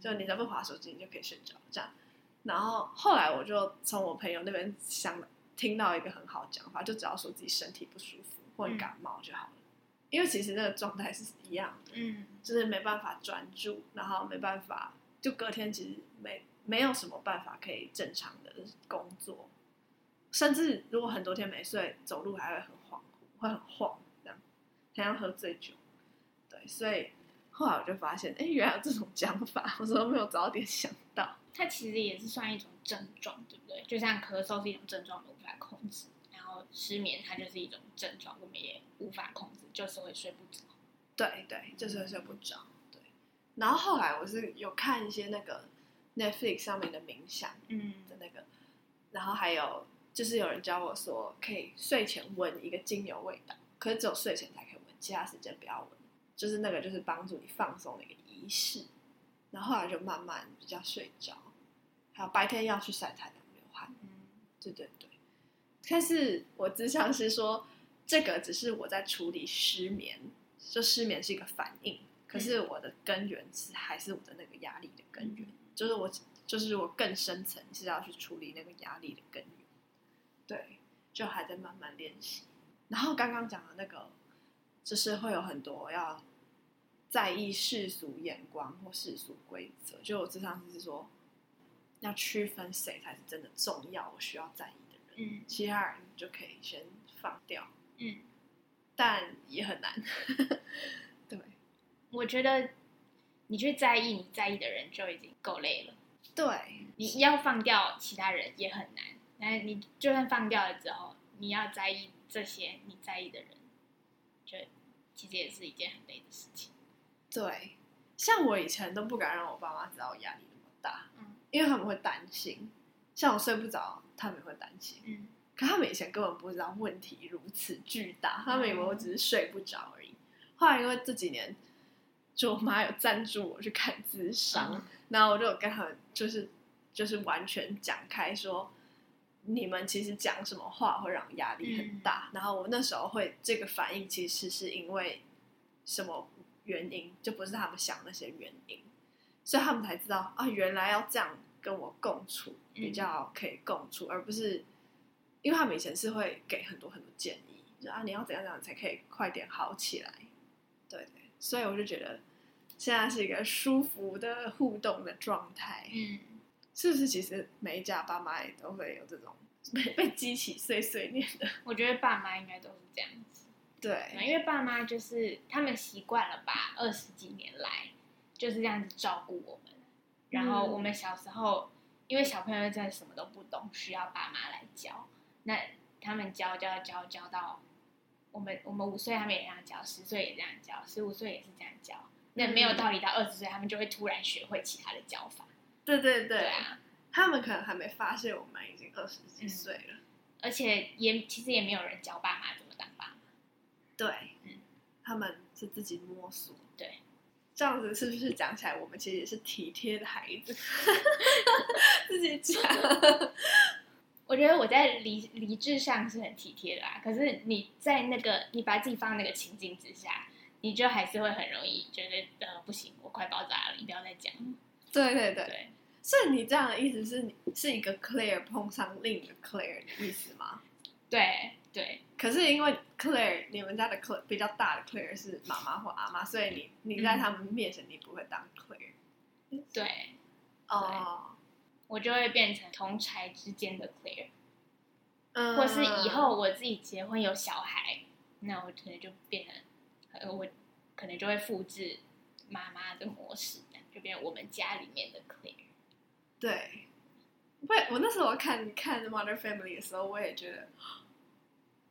就你在不划手机，你就可以睡着，这样。然后后来我就从我朋友那边想听到一个很好的讲法，就只要说自己身体不舒服或者感冒就好了。因为其实那个状态是一样的，嗯，就是没办法专注，然后没办法，就隔天其实没没有什么办法可以正常的工作，甚至如果很多天没睡，走路还会很恍惚，会很晃，这样，像喝醉酒。对，所以。后来我就发现，哎，原来有这种讲法，我怎么没有早点想到？它其实也是算一种症状，对不对？就像咳嗽是一种症状，无法控制；然后失眠，它就是一种症状，我们也无法控制，就是会睡不着。对对，就是会睡不着。对。然后后来我是有看一些那个 Netflix 上面的冥想，嗯，的那个，然后还有就是有人教我说，可以睡前闻一个精油味道，可是只有睡前才可以闻，其他时间不要闻。就是那个，就是帮助你放松的一个仪式，然后后来就慢慢比较睡着，还有白天要去晒太阳流汗，嗯，对对对。但是我只想是说，这个只是我在处理失眠，就失眠是一个反应，可是我的根源是还是我的那个压力的根源，就是我就是我更深层是要去处理那个压力的根源，对，就还在慢慢练习。然后刚刚讲的那个。就是会有很多要在意世俗眼光或世俗规则，就我智商是说，要区分谁才是真的重要，我需要在意的人，嗯，其他人就可以先放掉，嗯，但也很难，对，我觉得你去在意你在意的人就已经够累了，对，你要放掉其他人也很难，那你就算放掉了之后，你要在意这些你在意的人，就其实也是一件很累的事情。对，像我以前都不敢让我爸妈知道我压力那么大，嗯因为他们会担心，像我睡不着，他们也会担心。嗯可他们以前根本不知道问题如此巨大，他们以为我嗯只是睡不着而已。后来因为这几年，就我妈有赞助我去看智商，嗯然后我就跟他们就是就是完全讲开说，你们其实讲什么话会让我压力很大。然后我那时候会这个反应，其实是因为什么原因，就不是他们想那些原因，所以他们才知道啊，原来要这样跟我共处比较可以共处，而不是因为他们以前是会给很多很多建议，就啊你要怎样怎样才可以快点好起来，对对，所以我就觉得现在是一个舒服的互动的状态，嗯，是不是？其实每一家爸妈也都会有这种 被被激起碎碎念的，我觉得爸妈应该都是这样子，对。因为爸妈就是他们习惯了吧，二十几年来就是这样子照顾我们，然后嗯。我们小时候，因为小朋友真的什么都不懂，需要爸妈来教，那他们教教教教到我们我们五岁他们也这样教，十岁也这样教，十五岁也是这样教，那没有道理到二十岁他们就会突然学会其他的教法，对对对，对啊，他们可能还没发现我们已经二十嗯几岁了，而且也其实也没有人教爸妈怎么当爸妈，对，嗯。他们是自己摸索，对，这样子是不是讲起来，我们其实也是体贴的孩子？自己讲，我觉得我在理理智上是很体贴的啦，可是你在那个你把自己放在那个情境之下，你就还是会很容易觉得呃不行，我快爆炸了，你不要再讲。了。对对对，对，所以你这样的意思是你是一个 Claire 碰上另一个 Claire 的意思吗？对对。可是因为 Claire 你们家的 Claire 比较大的 Claire 是妈妈或阿妈，所以你你在他们面前你不会当 Claire 对，哦，我就会变成同才之间的 Claire，嗯。或是以后我自己结婚有小孩，那我可能就变成呃我可能就会复制妈妈的模式，就变成我们家里面的 Claire。对，我也我那时候看看 Modern Family 的时候，我也觉得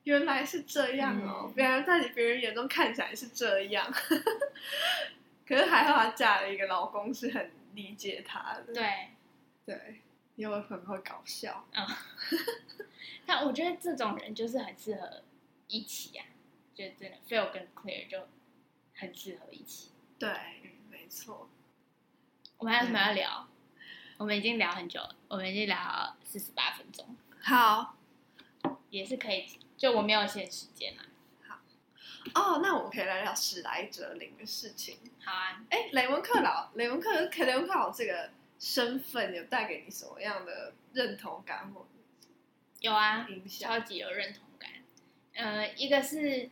原来是这样哦，嗯。别人在别人眼中看起来是这样，可是还好她嫁了一个老公是很理解她的，对，对，因为很会搞笑，嗯。但我觉得这种人就是很适合一起啊，就真的 Phil 跟 Claire 就很适合一起。对，没错，我们还有什么要聊？我们已经聊很久了，我们已经聊四十八分钟，好也是可以，就我没有限时间啊。哦，那我们可以来聊史莱哲林的事情。好啊，哎，雷文克劳，雷文克雷文克劳这个身份有带给你什么样的认同感或有啊，影响？超级有认同感。呃，一个是，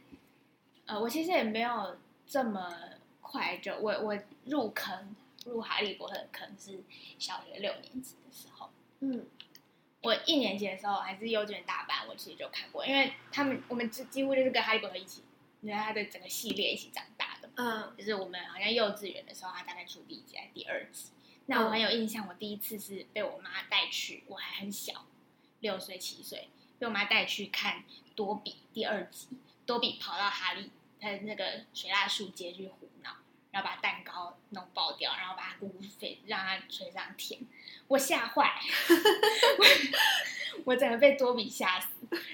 呃，我其实也没有这么快就我我入坑入哈利波特的坑是小学六年级的时候。嗯我一年级的时候还是幼稚园大班，我其实就看过，因为他们我们几几乎就是跟哈利波特一起，你看他的整个系列一起长大的。嗯就是我们好像幼稚园的时候，他大概出第一集还是第二集。那我很有印象，我第一次是被我妈带去，我还很小，六岁七岁，被我妈带去看多比第二集。多比跑到哈利他的那个水蜡树街去然后把蛋糕弄爆掉，然后把它咕咕飞，让它吹上天。我吓坏，我 我整个被多比吓死，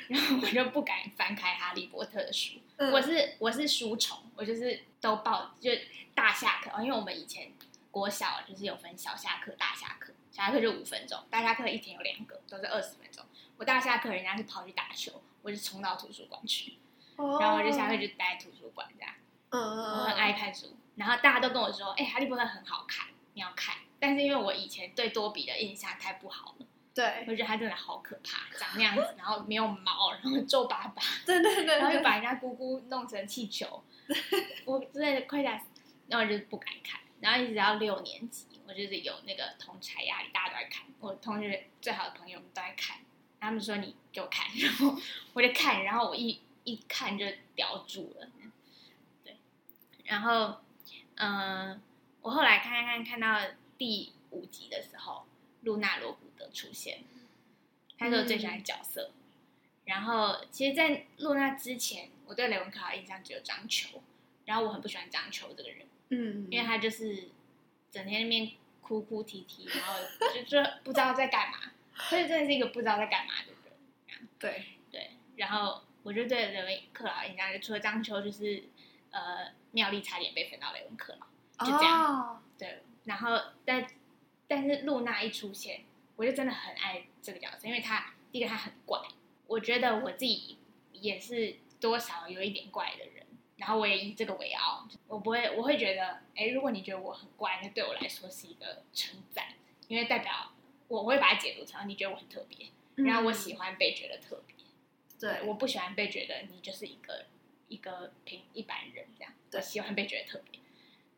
然后我就不敢翻开哈利波特的书。嗯我是我是书虫，我就是都报就大下课哦，因为我们以前国小就是有分小下课、大下课，小下课就五分钟，大下课一天有两个，都是二十分钟。我大下课人家是跑去打球，我就冲到图书馆去，然后我就下课就待在图书馆这样，我很爱看书，然后大家都跟我说，哎、哈利波特很好看，你要看。但是因为我以前对多比的印象太不好了，对我觉得他真的好可怕，长那样子，然后没有毛，然后皱巴巴，对对对，然后就把人家姑姑弄成气球，我真的快吓死，然后我就不敢看，然后一直到六年级，我就是有那个同才压力，大家都在看，我同学最好的朋友们都在看，他们说你给我看，然后我就看，然后我一一看就叼住了，对，然后嗯、呃我后来看看看看到第五集的时候，露娜罗古德出现，他是我最喜欢的角色。然后，其实，在露娜之前，我对雷文克劳印象只有张球，然后我很不喜欢张球这个人，嗯，因为他就是整天那边哭哭啼啼，然后就就不知道在干嘛，所以真的是一个不知道在干嘛的人。对，对，然后我就对雷文克劳印象就除了张球，就是呃妙丽差点被分到雷文克劳，就这样。哦对，然后但但是露娜一出现，我就真的很爱这个角色，因为她第一个她很怪，我觉得我自己也是多少有一点怪的人，然后我也以这个为傲，我不会我会觉得，哎，如果你觉得我很怪，那对我来说是一个称赞，因为代表我会把它解读成你觉得我很特别，然后我喜欢被觉得特别，对，我不喜欢被觉得你就是一个一个平一般人这样，我对喜欢被觉得特别，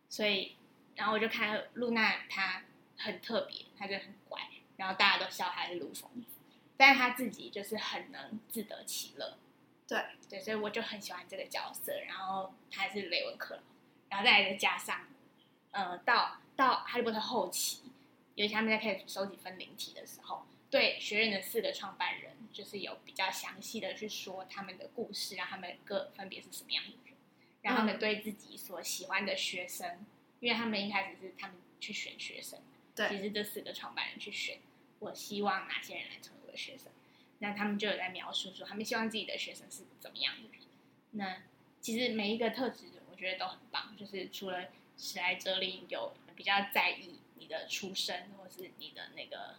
所以然后我就看露娜她很特别，她就很乖，然后大家都笑她是陆疯子，但是她自己就是很能自得其乐，对。对，所以我就很喜欢这个角色，然后她是雷文克劳，然后再来再加上，呃，到到哈利波特后期，尤其他们在开始收集分灵体的时候，对学院的四个创办人，就是有比较详细的去说他们的故事，让他们各分别是什么样的人，然后他们嗯。对自己所喜欢的学生，因为他们一开始是他们去选学生，对。其对，实这四个创办人去选，我希望哪些人来成为我的学生，那他们就有在描述说他们希望自己的学生是怎么样的人。那其实每一个特质，我觉得都很棒，就是除了史莱哲林有比较在意你的出身，或是你的那个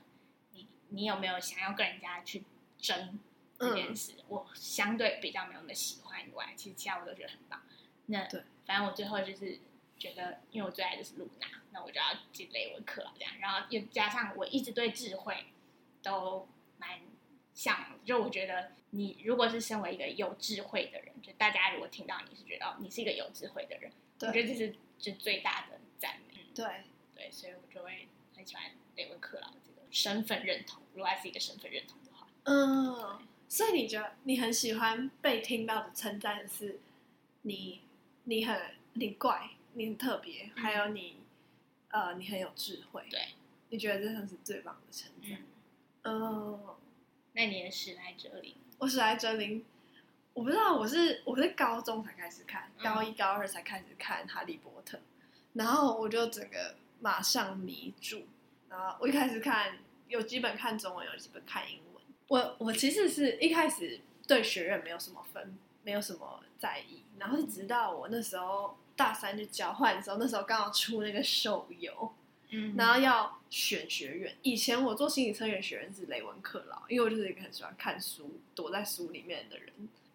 你你有没有想要跟人家去争这件事，我相对比较没有那么喜欢以外，其实其他我都觉得很棒。那对，反正我最后就是觉得，因为我最爱的是露娜，那我就要进雷文克劳这样，然后又加上我一直对智慧都蛮向往，就我觉得你如果是身为一个有智慧的人，就大家如果听到你是觉得哦，你是一个有智慧的人，我觉得这是就最大的赞美。嗯对，对，所以我就会很喜欢雷文克劳。这个身份认同。如果爱是一个身份认同的话，嗯，所以你觉得你很喜欢被听到的称赞是你你很你怪，你很特别，嗯。还有你呃你很有智慧，对，你觉得这算是最棒的称赞？嗯，嗯，那你的史莱哲林，我史莱哲林，我不知道，我是我是高中才开始看，嗯。高一高二才开始看《哈利波特》，然后我就整个马上迷住，然后我一开始看有几本看中文，有几本看英文。我我其实是一开始对学院没有什么分，没有什么在意，然后是直到我那时候大三去交换的时候，那时候刚好出那个手游，嗯然后要选学院。以前我做心理测验学院是雷文克劳，因为我就是一个很喜欢看书、躲在书里面的人，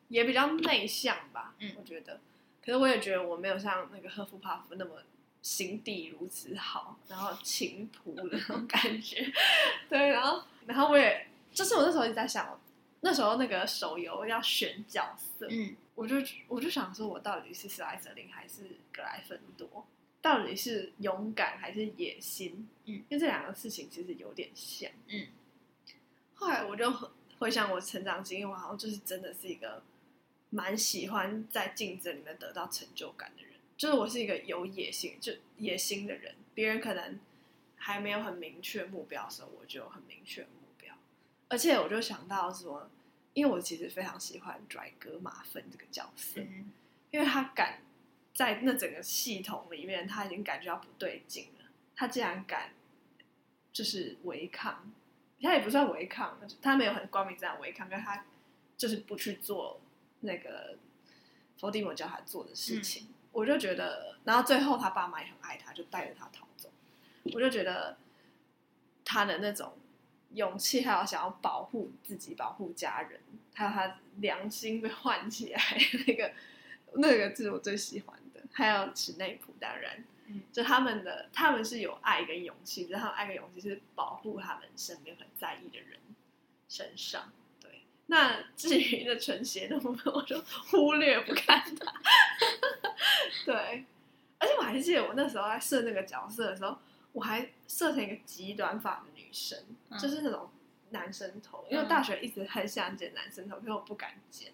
也比较内向吧。嗯我觉得。可是我也觉得我没有像那个赫夫帕夫那么心地如此好，然后情谱的那种感觉。对，然后然后我也就是我那时候一直在想，那时候那个手游要选角色，嗯我就我就想说，我到底是史莱哲林还是格莱芬多？到底是勇敢还是野心？嗯因为这两个事情其实有点像。嗯，后来我就回回想我成长经验，我好像就是真的是一个蛮喜欢在竞争里面得到成就感的人。就是我是一个有野心，就野心的人。别人可能还没有很明确目标的时候，我就有很明确目标。而且我就想到说，因为我其实非常喜欢拽哥马芬这个角色，嗯因为他敢在那整个系统里面，他已经感觉到不对劲了。他竟然敢就是违抗，他也不算违抗，他没有很光明正大违抗，但他就是不去做那个伏地魔叫他做的事情。我就觉得，然后最后他爸妈也很爱他，就带着他逃走。我就觉得他的那种勇气，还有想要保护自己、保护家人，还有他良心被唤起来那个那个是我最喜欢的。还有史内普，当然，嗯就他们的他们是有爱跟勇气，只是他们爱跟勇气是保护他们身边很在意的人身上。对，那至于那纯邪的部分，我就忽略不看它。对，而且我还记得我那时候在设那个角色的时候，我还设成一个极短发的女生，嗯就是那种男生头，因为大学一直很想剪男生头，可是我不敢剪，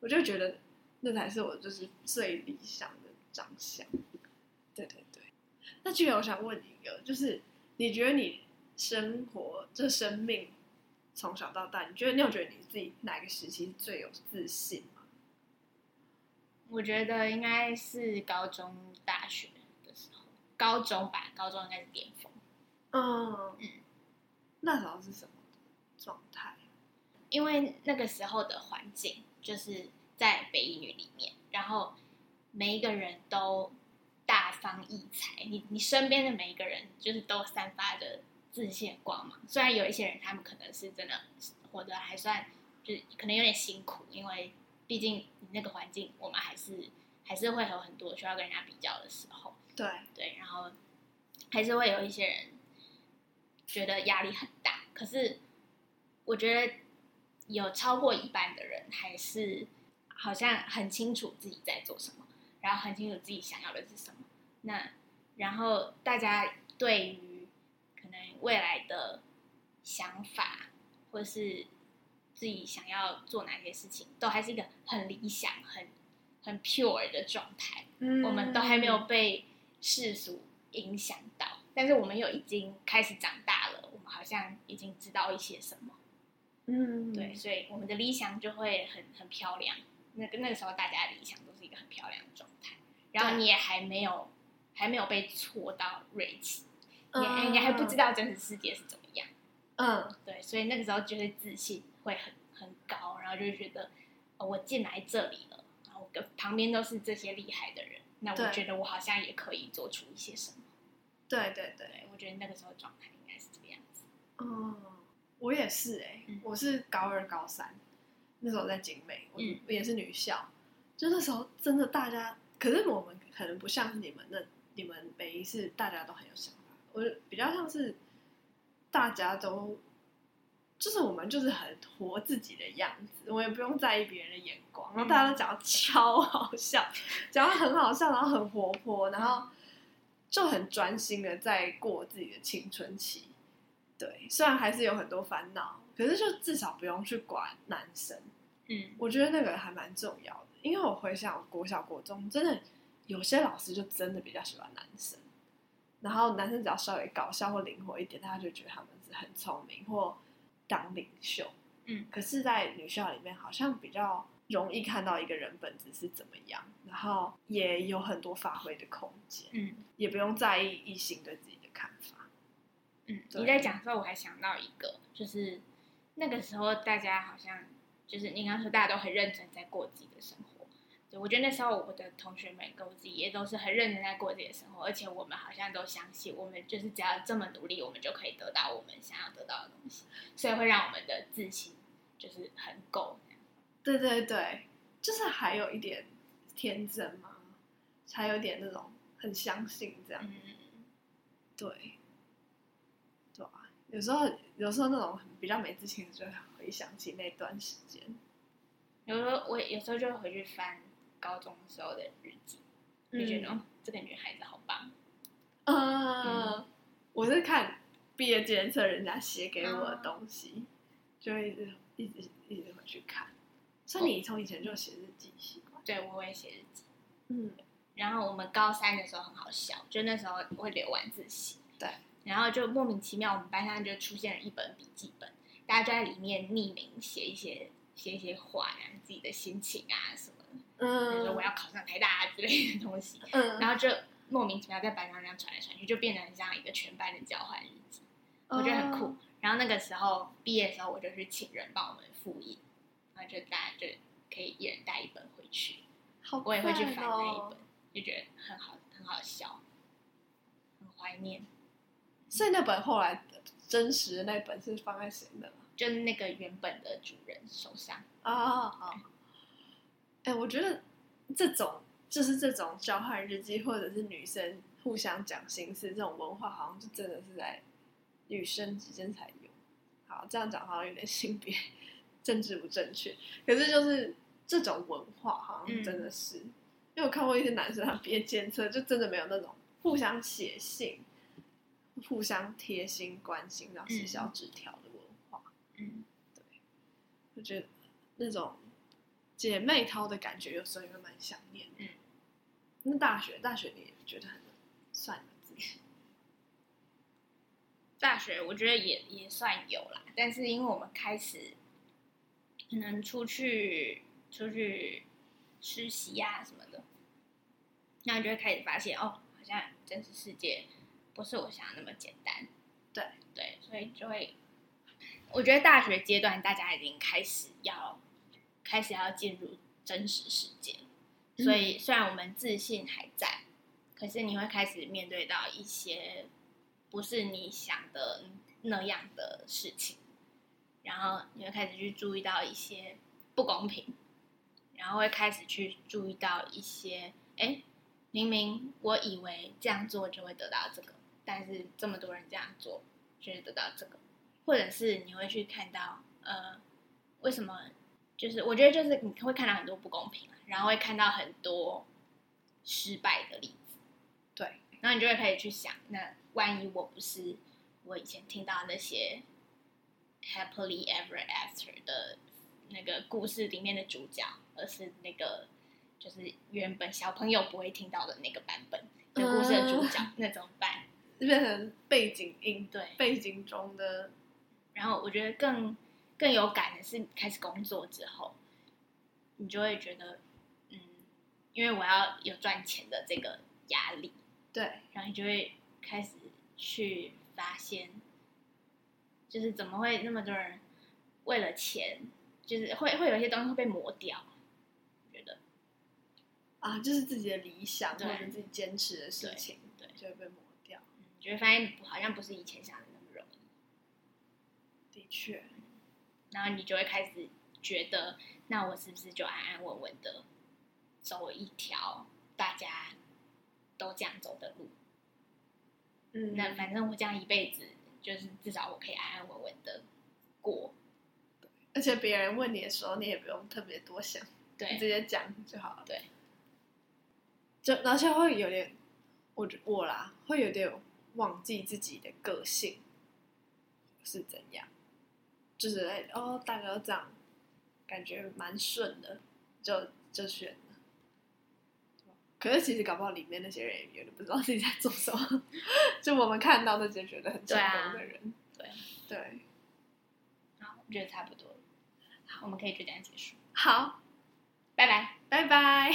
我就觉得那才是我就是最理想的长相。对对对，那居然我想问你一个，就是你觉得你生活这生命从小到大，你觉得你有觉得你自己哪个时期最有自信吗？我觉得应该是高中、大学的时候，高中吧，高中应该是巅峰。嗯嗯，那时候是什么状态？因为那个时候的环境就是在北一女里面，然后每一个人都大放异彩，你你身边的每一个人就是都散发着自信光芒。虽然有一些人他们可能是真的活得还算，就是可能有点辛苦，因为。毕竟你那个环境，我们还是还是会有很多需要跟人家比较的时候。对对，然后还是会有一些人觉得压力很大。可是我觉得有超过一半的人还是好像很清楚自己在做什么，然后很清楚自己想要的是什么。那然后大家对于未来的想法，或是。自己想要做哪些事情，都还是一个很理想、很很 pure 的状态。嗯，我们都还没有被世俗影响到，但是我们又已经开始长大了，我们好像已经知道一些什么。嗯，对，所以我们的理想就会很很漂亮。那个那个时候，大家的理想都是一个很漂亮的状态。然后你也还没有还没有被戳到锐气，你你还不知道真实世界是怎么样。嗯，对，所以那个时候就会自信。会很很高，然后就觉得，哦，我进来这里了，然后跟旁边都是这些厉害的人，那我觉得我好像也可以做出一些什么。对对对，我觉得那个时候状态应该是这个样子。哦，我也是哎，我是高二高三，那时候在景美，我也是女校，就那时候真的大家，可是我们可能不像是你们那，你们每一次大家都很有想法，我比较像是大家都。就是我们就是很活自己的样子，我也不用在意别人的眼光，然后大家都讲超好笑，讲的很好笑，然后很活泼，然后就很专心的在过自己的青春期。对，虽然还是有很多烦恼，可是就至少不用去管男生。嗯，我觉得那个还蛮重要的，因为我回想国小国中，真的有些老师就真的比较喜欢男生，然后男生只要稍微搞笑或灵活一点，大家就觉得他们是很聪明或。当领袖，嗯，可是，在女校里面，好像比较容易看到一个人本质是怎么样，然后也有很多发挥的空间，嗯，也不用在意异性对自己的看法，嗯。你在讲的时候，我还想到一个，就是那个时候大家好像就是你刚说大家都很认真在过自己的生活。我觉得那时候我的同学们跟我自己也都是很认真在过自己的生活，而且我们好像都相信，我们就是只要这么努力，我们就可以得到我们想要得到的东西，所以会让我们的自信就是很够。对对对，就是还有一点天真嘛，还有点那种很相信这样。对，对啊，有时候有时候那种比较没自信，就会回想起那段时间。有时候我有时候就会回去翻。高中时候的日记，就觉得这个女孩子好棒。嗯，我是看毕业纪念册人家写给我的东西，就一直一直一直会去看。所以你从以前就写日记习惯？对，我也写日记。嗯，然后我们高三的时候很好笑，就那时候会留晚自习。对，然后就莫名其妙，我们班上就出现了一本笔记本，大家就在里面匿名写一些写一些话呀，自己的心情啊什么。嗯，说我要考上台大之类的东西，嗯，然后就莫名其妙在班上这样传来传去，就变得很像一个全班的交换日记，我觉得很酷。然后那个时候毕业的时候，我就去请人帮我们复印，然后就大家就可以一人带一本回去，好，我也会去翻那一本，就觉得很好，很好笑，很怀念。所以那本后来真实的那本是放在谁的？就是那个原本的主人手上哦，好。哎，我觉得这种就是这种交换日记，或者是女生互相讲心事这种文化，好像就真的是在女生之间才有。好，这样讲好像有点性别政治不正确，可是就是这种文化好像真的是，因为我看过一些男生他别监测，就真的没有那种互相写信、互相贴心关心、然后写小纸条的文化。嗯，对，我觉得那种。姐妹淘的感觉有时候也会蛮想念。嗯，那大学大学你也觉得很算自信？大学我觉得也也算有啦，但是因为我们开始可能出去出去实习呀、什么的，那你就会开始发现哦，好像真实世界不是我想的那么简单。对对，所以就会，我觉得大学阶段大家已经开始要开始要进入真实世界，嗯。所以虽然我们自信还在，可是你会开始面对到一些不是你想的那样的事情，然后你会开始去注意到一些不公平，然后会开始去注意到一些，哎，明明我以为这样做就会得到这个，但是这么多人这样做，就会得到这个，或者是你会去看到，呃，为什么？就是我觉得就是你会看到很多不公平啊，然后会看到很多失败的例子，对，然后你就会开始去想，那万一我不是我以前听到那些 happily ever after 的那个故事里面的主角，而是那个就是原本小朋友不会听到的那个版本的故事的主角，那怎么办？就变成背景音，对，背景中的然后我觉得更更有感的是开始工作之后，你就会觉得，嗯，因为我要有赚钱的这个压力，对，然后你就会开始去发现，就是怎么会那么多人为了钱，就是会会有一些东西会被磨掉，我觉得啊，就是自己的理想或对者自己坚持的事情，对对就会被磨掉。嗯你就会发现好像不是以前想的那么容易，的确，然后你就会开始觉得，那我是不是就安安稳稳的走一条大家都这样走的路？嗯，那反正我这样一辈子，就是至少我可以安安稳稳的过。而且别人问你的时候，你也不用特别多想，你直，接讲就好了。对，就而且会有点，我我啦，会有点忘记自己的个性是怎样，就是哎哦，大家都这样，感觉蛮顺的，就就选了。可是其实搞不好里面那些人也有点不知道自己在做什么，就我们看到那些觉得很成功的人，对对，好，我觉得差不多了。好，我们可以就这样结束，好，拜拜。拜拜。